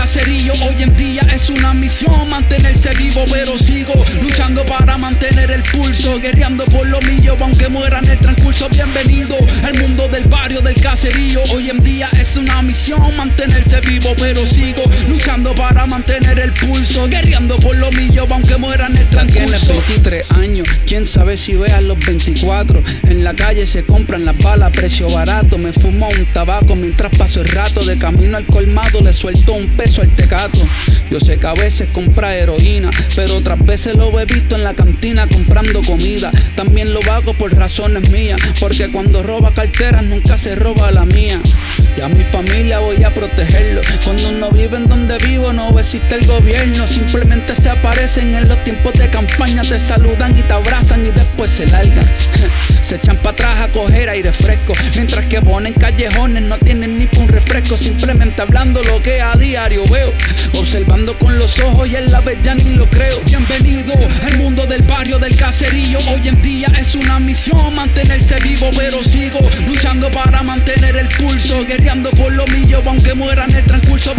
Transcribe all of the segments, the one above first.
caserío. Hoy en día es una misión mantenerse vivo, pero sigo luchando para mantener el pulso, guerreando por lo mío, aunque muera en el transcurso. Bienvenido al mundo del barrio del caserío. Hoy en día es una misión mantenerse vivo, pero sigo luchando para mantener el pulso, guerreando por lo mío, aunque muera en el transcurso. 23 años, quién sabe si veas los 24. En la calle se compran las balas a precio barato. Me fumo un tabaco mientras paso el rato. De camino al colmado le suelto un peso al tecato. Yo sé que a veces compra heroína, pero otras veces lo he visto en la cantina comprando comida. También lo hago por razones mías, porque cuando roba carteras nunca se roba la mía. Y a mi familia voy a protegerlo. Cuando uno vive en donde vivo, no existe el gobierno. Simplemente se aparecen en los tiempos de campaña. Te saludan y te abrazan y después se largan. Se echan para atrás a coger aire fresco. Mientras que ponen callejones, no tienen ni un refresco. Simplemente hablando lo que a diario veo. Observando con los ojos y en la vez ya ni lo creo. Bienvenido al mundo del barrio del caserío. Hoy en día es una misión mantenerse vivo, pero sigo luchando para mantener el pulso, guerreando por lo mío, aunque muera en el transcurso.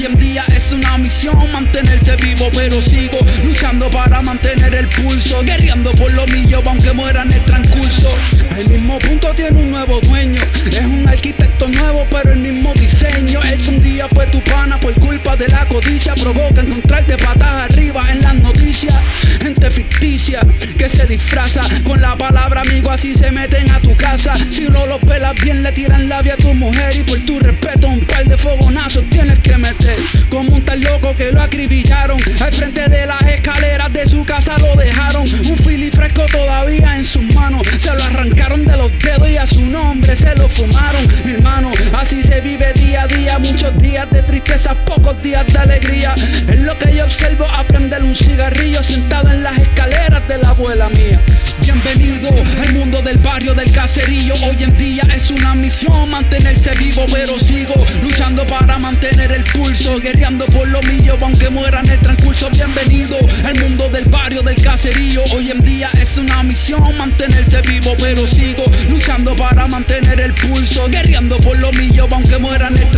Hoy en día es una misión mantenerse vivo, pero sigo luchando para mantener el pulso, guerreando por lo mío, aunque muera en el transcurso. El mismo punto tiene un nuevo dueño, es un arquitecto nuevo, pero el mismo diseño. El que un día fue tu pana por culpa de la codicia, provoca encontrarte patas arriba en las noticias. Gente ficticia que se disfraza con la palabra amigo, así se meten a tu casa. Si no los pelas bien, le tiran labia a tu mujer y por tu respeto, un fogonazos tienes que meter. Como un tal loco que lo acribillaron al frente de las escaleras de su casa lo dejaron. Un fili fresco todavía en sus manos, se lo arrancaron de los dedos y a su nombre se lo fumaron. Mi hermano, así se vive día a día, muchos días de tristeza, pocos días de alegría. Es lo que yo observo, aprender un cigarrillo sentado en las escaleras de la abuela mía. Barrio del caserío. Hoy en día es una misión mantenerse vivo, pero sigo luchando para mantener el pulso, guerreando por lo mío, aunque muera en el transcurso. Bienvenido al mundo del barrio del caserío. Hoy en día es una misión mantenerse vivo, pero sigo luchando para mantener el pulso, guerreando por lo mío, aunque muera en el.